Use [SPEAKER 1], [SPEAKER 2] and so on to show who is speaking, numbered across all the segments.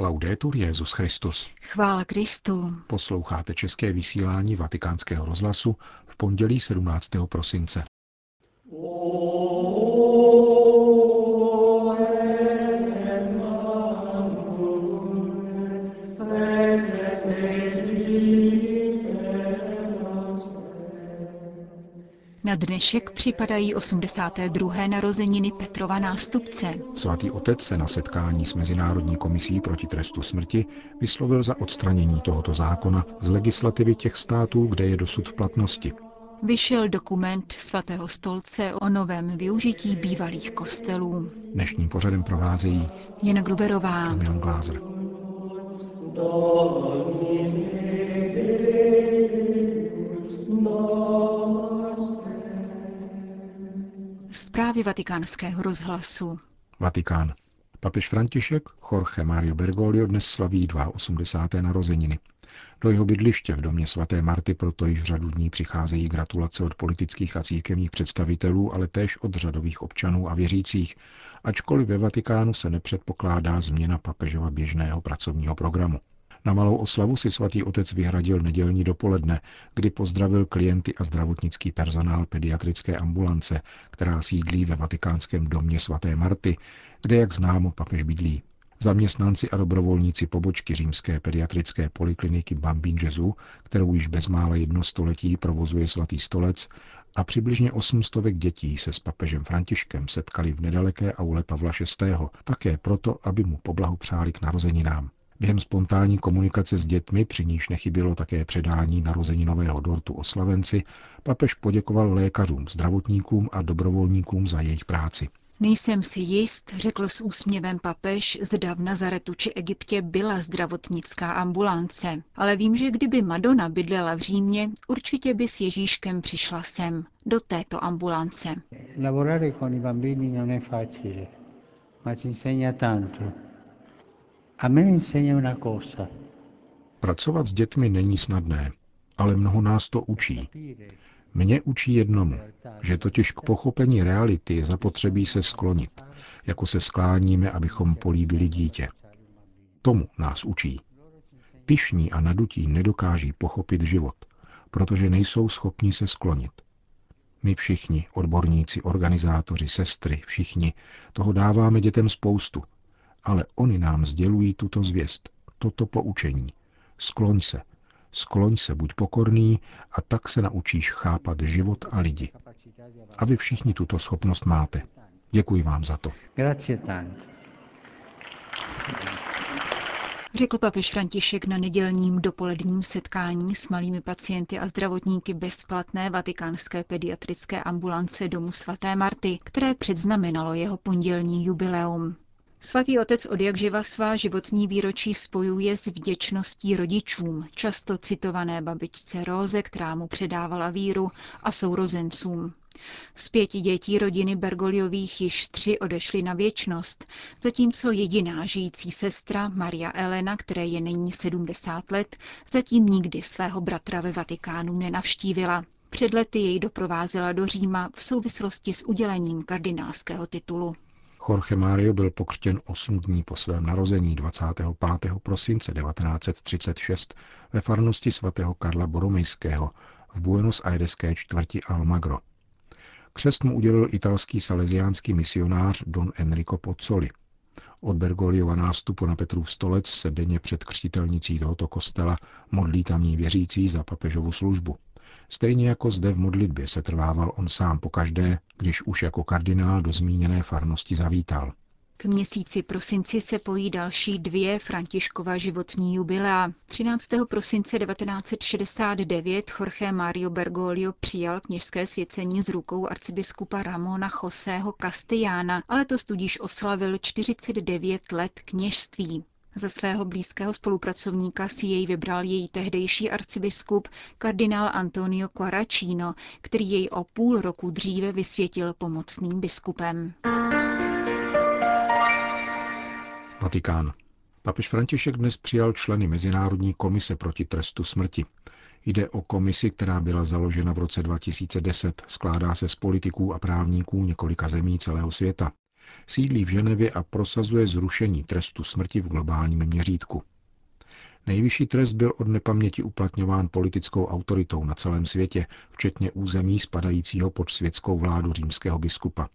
[SPEAKER 1] Laudetur Jezus Christus.
[SPEAKER 2] Chvála Kristu.
[SPEAKER 1] Posloucháte české vysílání Vatikánského rozhlasu v pondělí 17. prosince.
[SPEAKER 2] Na dnešek připadají 82. narozeniny Petrova nástupce.
[SPEAKER 1] Svatý otec se na setkání s Mezinárodní komisí proti trestu smrti vyslovil za odstranění tohoto zákona z legislativy těch států, kde je dosud v platnosti.
[SPEAKER 2] Vyšel dokument svatého stolce o novém využití bývalých kostelů.
[SPEAKER 1] Dnešním pořadem provázejí
[SPEAKER 2] Jana Gruberová,
[SPEAKER 1] a Milan Glázer.
[SPEAKER 2] Zprávy vatikánského rozhlasu.
[SPEAKER 1] Vatikán. Papež František Jorge Mario Bergoglio dnes slaví 82. narozeniny. Do jeho bydliště v domě svaté Marty proto již řadu dní přicházejí gratulace od politických a církevních představitelů, ale též od řadových občanů a věřících, ačkoliv ve Vatikánu se nepředpokládá změna papežova běžného pracovního programu. Na malou oslavu si svatý otec vyhradil nedělní dopoledne, kdy pozdravil klienty a zdravotnický personál pediatrické ambulance, která sídlí ve vatikánském domě svaté Marty, kde, jak známo, papež bydlí. Zaměstnanci a dobrovolníci pobočky římské pediatrické polikliniky Bambin Jezu, kterou již bezmála jedno století provozuje svatý stolec, a přibližně 800 dětí se s papežem Františkem setkali v nedaleké aule Pavla VI. také proto, aby mu poblahopřáli k narozeninám. Během spontánní komunikace s dětmi, při níž nechybělo také předání narozeninového dortu oslavenci, papež poděkoval lékařům, zdravotníkům a dobrovolníkům za jejich práci.
[SPEAKER 2] Nejsem si jist, řekl s úsměvem papež, zda v Nazaretu či Egyptě byla zdravotnická ambulance, ale vím, že kdyby Madonna bydlela v Římě, určitě by s Ježíškem přišla sem, do této ambulance.
[SPEAKER 3] Lavorare con i bambini non è facile, ma ci insegna tanto. A me insegna una cosa.
[SPEAKER 1] Pracovat s dětmi není snadné, ale mnoho nás to učí. Mě učí jednomu, že totiž k pochopení reality je zapotřebí se sklonit, jako se skláníme, abychom políbili dítě. Tomu nás učí. Pišní a nadutí nedokáží pochopit život, protože nejsou schopni se sklonit. My všichni, odborníci, organizátoři, sestry, všichni, toho dáváme dětem spoustu, ale oni nám sdělují tuto zvěst, toto poučení. Skloň se, skloň se, buď pokorný a tak se naučíš chápat život a lidi. A vy všichni tuto schopnost máte. Děkuji vám za to.
[SPEAKER 3] Grazie tanto.
[SPEAKER 2] Řekl papež František na nedělním dopoledním setkání s malými pacienty a zdravotníky bezplatné vatikánské pediatrické ambulance domu svaté Marty, které předznamenalo jeho pondělní jubileum. Svatý otec od jak živa svá životní výročí spojuje s vděčností rodičům, často citované babičce Róze, která mu předávala víru, a sourozencům. Z pěti dětí rodiny Bergoliových již tři odešly na věčnost, zatímco jediná žijící sestra Maria Elena, které je nyní 70 let, zatím nikdy svého bratra ve Vatikánu nenavštívila. Před lety jej doprovázela do Říma v souvislosti s udělením kardinálského titulu.
[SPEAKER 1] Jorge Mario byl pokřtěn 8 dní po svém narození 25. prosince 1936 ve farnosti svatého Karla Boromejského v Buenos Aireské čtvrti Almagro. Křest mu udělil italský salesiánský misionář Don Enrico Pozzoli. Od Bergoliova nástupu na Petrův stolec se denně před křtitelnicí tohoto kostela modlí tamní věřící za papežovu službu. Stejně jako zde v modlitbě se trvával on sám pokaždé, když už jako kardinál do zmíněné farnosti zavítal.
[SPEAKER 2] K měsíci prosinci se pojí další dvě Františkova životní jubilea. 13. prosince 1969 Jorge Mario Bergoglio přijal kněžské svěcení z rukou arcibiskupa Ramona Joseho Castellana, ale to tudíž oslavil 49 let kněžství. Za svého blízkého spolupracovníka si jej vybral její tehdejší arcibiskup kardinál Antonio Quaracino, který jej o půl roku dříve vysvětil pomocným biskupem.
[SPEAKER 1] Vatikán. Papež František dnes přijal členy Mezinárodní komise proti trestu smrti. Jde o komisi, která byla založena v roce 2010, skládá se z politiků a právníků několika zemí celého světa. Sídlí v Ženevě a prosazuje zrušení trestu smrti v globálním měřítku. Nejvyšší trest byl od nepaměti uplatňován politickou autoritou na celém světě, včetně území spadajícího pod světskou vládu římského biskupa.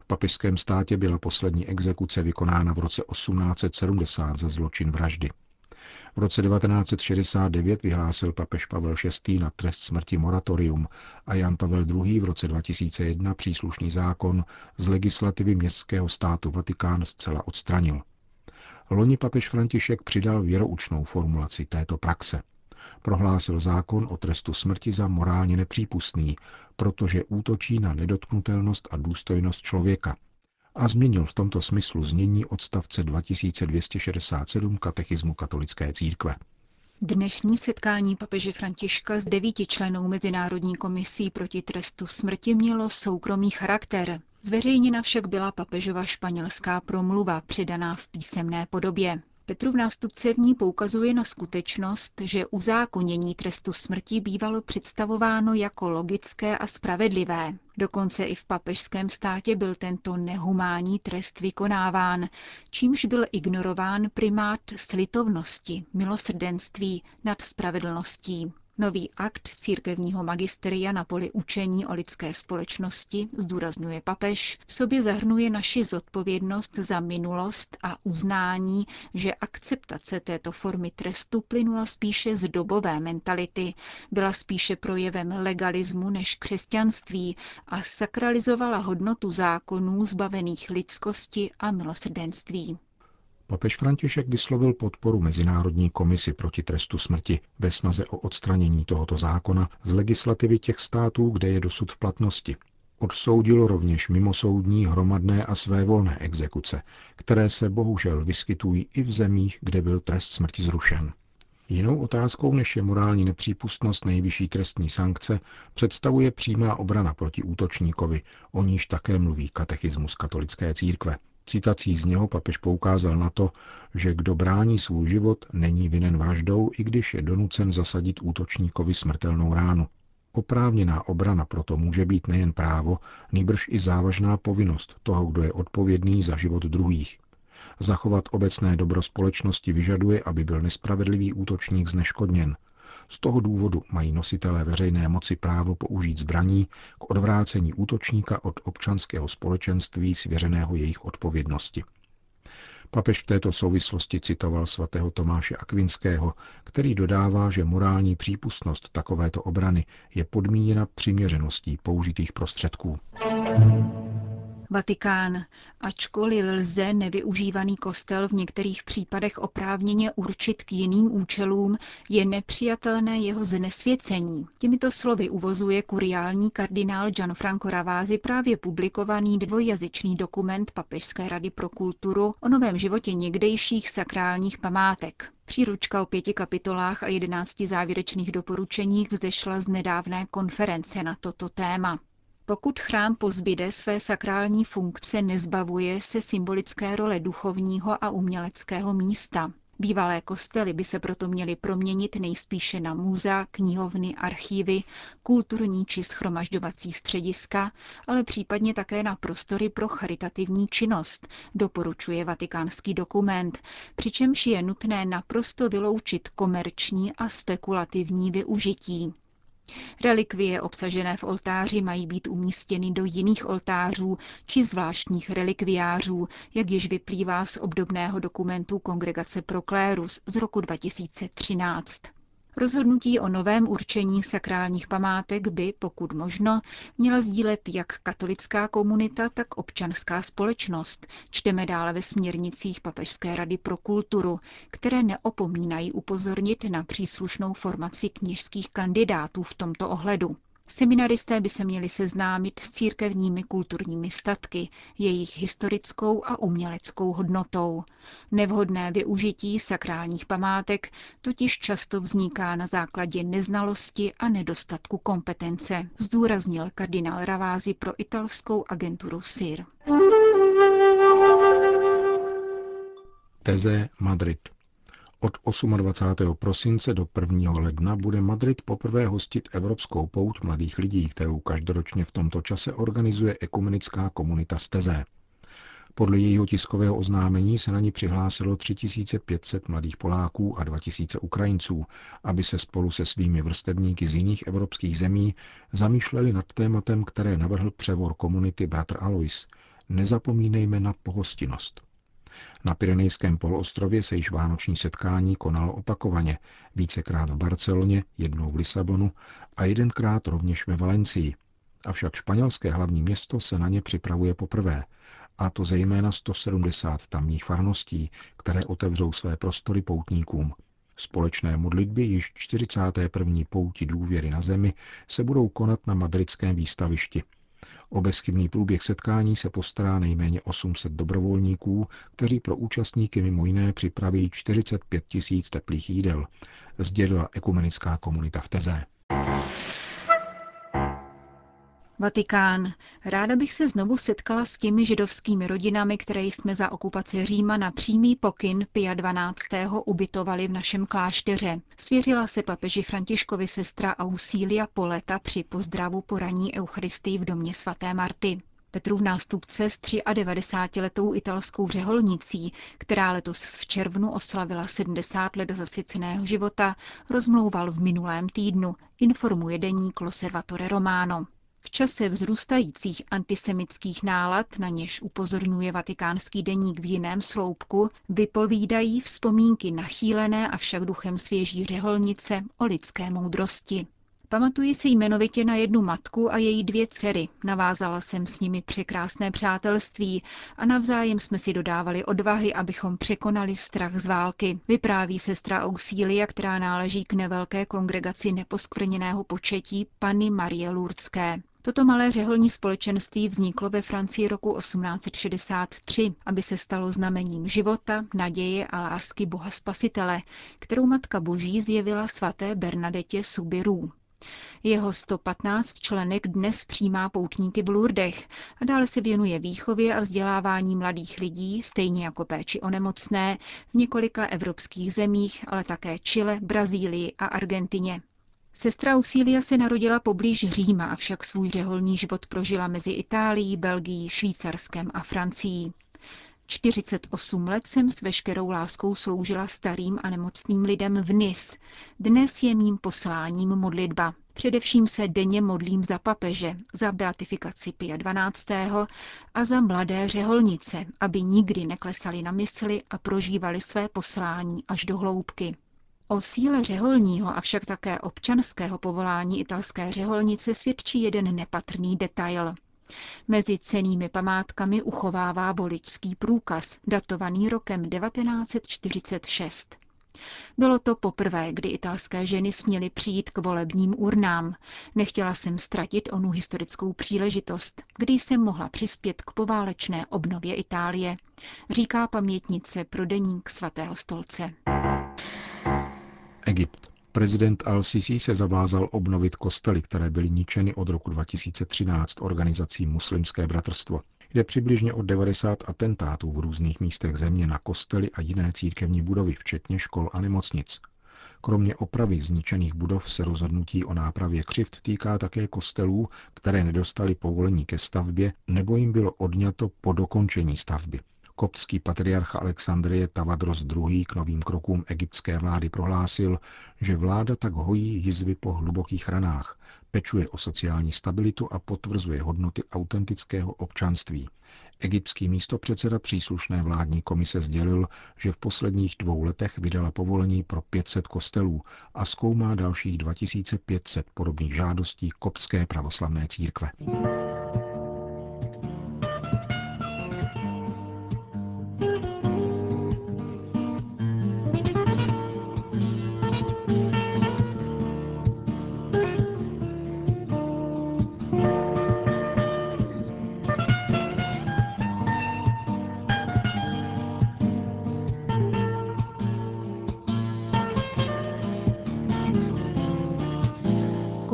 [SPEAKER 1] V papežském státě byla poslední exekuce vykonána v roce 1870 za zločin vraždy. V roce 1969 vyhlásil papež Pavel VI. na trest smrti moratorium a Jan Pavel II. v roce 2001 příslušný zákon z legislativy městského státu Vatikán zcela odstranil. Loni papež František přidal věroučnou formulaci této praxe. Prohlásil zákon o trestu smrti za morálně nepřípustný, protože útočí na nedotknutelnost a důstojnost člověka a změnil v tomto smyslu znění odstavce 2267 katechismu katolické církve.
[SPEAKER 2] Dnešní setkání papeže Františka s devíti členů Mezinárodní komisí proti trestu smrti mělo soukromý charakter. Zveřejněna však byla papežova španělská promluva, předaná v písemné podobě. Petrův nástupce v ní poukazuje na skutečnost, že uzákonění trestu smrti bývalo představováno jako logické a spravedlivé. Dokonce i v papežském státě byl tento nehumánní trest vykonáván, čímž byl ignorován primát slitovnosti, milosrdenství nad spravedlností. Nový akt církevního magisteria na poli učení o lidské společnosti, zdůrazňuje papež, v sobě zahrnuje naši zodpovědnost za minulost a uznání, že akceptace této formy trestu plynula spíše z dobové mentality, byla spíše projevem legalismu než křesťanství a sakralizovala hodnotu zákonů zbavených lidskosti a milosrdenství.
[SPEAKER 1] Papež František vyslovil podporu Mezinárodní komisi proti trestu smrti ve snaze o odstranění tohoto zákona z legislativy těch států, kde je dosud v platnosti. Odsoudil rovněž mimosoudní hromadné a svévolné exekuce, které se bohužel vyskytují i v zemích, kde byl trest smrti zrušen. Jinou otázkou než je morální nepřípustnost nejvyšší trestní sankce představuje přímá obrana proti útočníkovi, o níž také mluví katechismus katolické církve. Citací z něho papež poukázal na to, že kdo brání svůj život, není vinen vraždou, i když je donucen zasadit útočníkovi smrtelnou ránu. Oprávněná obrana proto může být nejen právo, nýbrž i závažná povinnost toho, kdo je odpovědný za život druhých. Zachovat obecné dobro společnosti vyžaduje, aby byl nespravedlivý útočník zneškodněn, z toho důvodu mají nositelé veřejné moci právo použít zbraní k odvrácení útočníka od občanského společenství svěřeného jejich odpovědnosti. Papež v této souvislosti citoval svatého Tomáše Akvinského, který dodává, že morální přípustnost takovéto obrany je podmíněna přiměřeností použitých prostředků.
[SPEAKER 2] Vatikán. Ačkoliv lze nevyužívaný kostel v některých případech oprávněně určit k jiným účelům, je nepřijatelné jeho znesvěcení. Těmito slovy uvozuje kuriální kardinál Gianfranco Ravázi právě publikovaný dvojjazyčný dokument Papežské rady pro kulturu o novém životě někdejších sakrálních památek. Příručka o pěti kapitolách a jedenácti závěrečných doporučeních vzešla z nedávné konference na toto téma. Pokud chrám pozbyde své sakrální funkce, nezbavuje se symbolické role duchovního a uměleckého místa. Bývalé kostely by se proto měly proměnit nejspíše na muzea, knihovny, archívy, kulturní či schromažďovací střediska, ale případně také na prostory pro charitativní činnost, doporučuje vatikánský dokument, přičemž je nutné naprosto vyloučit komerční a spekulativní využití. Relikvie obsažené v oltáři mají být umístěny do jiných oltářů či zvláštních relikviářů, jak již vyplývá z obdobného dokumentu Kongregace Proklérus z roku 2013. Rozhodnutí o novém určení sakrálních památek by, pokud možno, měla sdílet jak katolická komunita, tak občanská společnost. Čteme dále ve směrnicích Papežské rady pro kulturu, které neopomínají upozornit na příslušnou formaci kněžských kandidátů v tomto ohledu. Seminaristé by se měli seznámit s církevními kulturními statky, jejich historickou a uměleckou hodnotou. Nevhodné využití sakrálních památek totiž často vzniká na základě neznalosti a nedostatku kompetence, zdůraznil kardinál Ravázi pro italskou agenturu SIR.
[SPEAKER 1] Teze Madrid. Od 28. prosince do 1. ledna bude Madrid poprvé hostit Evropskou pout mladých lidí, kterou každoročně v tomto čase organizuje ekumenická komunita Steze. Podle jejího tiskového oznámení se na ní přihlásilo 3500 mladých Poláků a 2000 Ukrajinců, aby se spolu se svými vrstevníky z jiných evropských zemí zamýšleli nad tématem, které navrhl převor komunity Bratr Alois. Nezapomínejme na pohostinnost. Na Pyrenejském poloostrově se již vánoční setkání konalo opakovaně, vícekrát v Barceloně, jednou v Lisabonu a jedenkrát rovněž ve Valencii. Avšak španělské hlavní město se na ně připravuje poprvé, a to zejména 170 tamních farností, které otevřou své prostory poutníkům. Společné modlitby již 41. pouti důvěry na zemi se budou konat na madridském výstavišti – O bezchybný průběh setkání se postará nejméně 800 dobrovolníků, kteří pro účastníky mimo jiné připraví 45 tisíc teplých jídel, sdělila ekumenická komunita v Teze.
[SPEAKER 2] Vatikán. Ráda bych se znovu setkala s těmi židovskými rodinami, které jsme za okupace Říma na přímý pokyn Pia 12. ubytovali v našem klášteře. Svěřila se papeži Františkovi sestra Ausília Poleta při pozdravu po raní Eucharistii v domě svaté Marty. Petrův nástupce s 93-letou italskou řeholnicí, která letos v červnu oslavila 70 let zasvěceného života, rozmlouval v minulém týdnu, informuje deník Loservatore Romano. V čase vzrůstajících antisemických nálad, na něž upozorňuje vatikánský deník v jiném sloupku, vypovídají vzpomínky nachýlené a však duchem svěží řeholnice o lidské moudrosti. Pamatuji si jmenovitě na jednu matku a její dvě dcery. Navázala jsem s nimi překrásné přátelství a navzájem jsme si dodávali odvahy, abychom překonali strach z války. Vypráví sestra Ausília, která náleží k nevelké kongregaci neposkvrněného početí Pany Marie Lurdské. Toto malé řeholní společenství vzniklo ve Francii roku 1863, aby se stalo znamením života, naděje a lásky Boha Spasitele, kterou Matka Boží zjevila svaté Bernadetě Subiru. Jeho 115 členek dnes přijímá poutníky v Lourdech a dále se věnuje výchově a vzdělávání mladých lidí, stejně jako péči o nemocné, v několika evropských zemích, ale také Chile, Brazílii a Argentině. Sestra Usília se narodila poblíž Říma, avšak svůj řeholní život prožila mezi Itálií, Belgií, Švýcarskem a Francií. 48 let jsem s veškerou láskou sloužila starým a nemocným lidem v Nis. Dnes je mým posláním modlitba. Především se denně modlím za papeže, za beatifikaci Pia 12. a za mladé řeholnice, aby nikdy neklesali na mysli a prožívali své poslání až do hloubky. O síle řeholního a však také občanského povolání italské řeholnice svědčí jeden nepatrný detail. Mezi cenými památkami uchovává voličský průkaz, datovaný rokem 1946. Bylo to poprvé, kdy italské ženy směly přijít k volebním urnám. Nechtěla jsem ztratit onu historickou příležitost, kdy jsem mohla přispět k poválečné obnově Itálie, říká pamětnice pro deník svatého stolce.
[SPEAKER 1] Egypt. Prezident al-Sisi se zavázal obnovit kostely, které byly ničeny od roku 2013 organizací Muslimské bratrstvo. Jde přibližně o 90 atentátů v různých místech země na kostely a jiné církevní budovy, včetně škol a nemocnic. Kromě opravy zničených budov se rozhodnutí o nápravě křivt týká také kostelů, které nedostali povolení ke stavbě nebo jim bylo odňato po dokončení stavby. Koptský patriarcha Alexandrie Tavadros II. k novým krokům egyptské vlády prohlásil, že vláda tak hojí jizvy po hlubokých ranách, pečuje o sociální stabilitu a potvrzuje hodnoty autentického občanství. Egyptský místopředseda příslušné vládní komise sdělil, že v posledních dvou letech vydala povolení pro 500 kostelů a zkoumá dalších 2500 podobných žádostí kopské pravoslavné církve.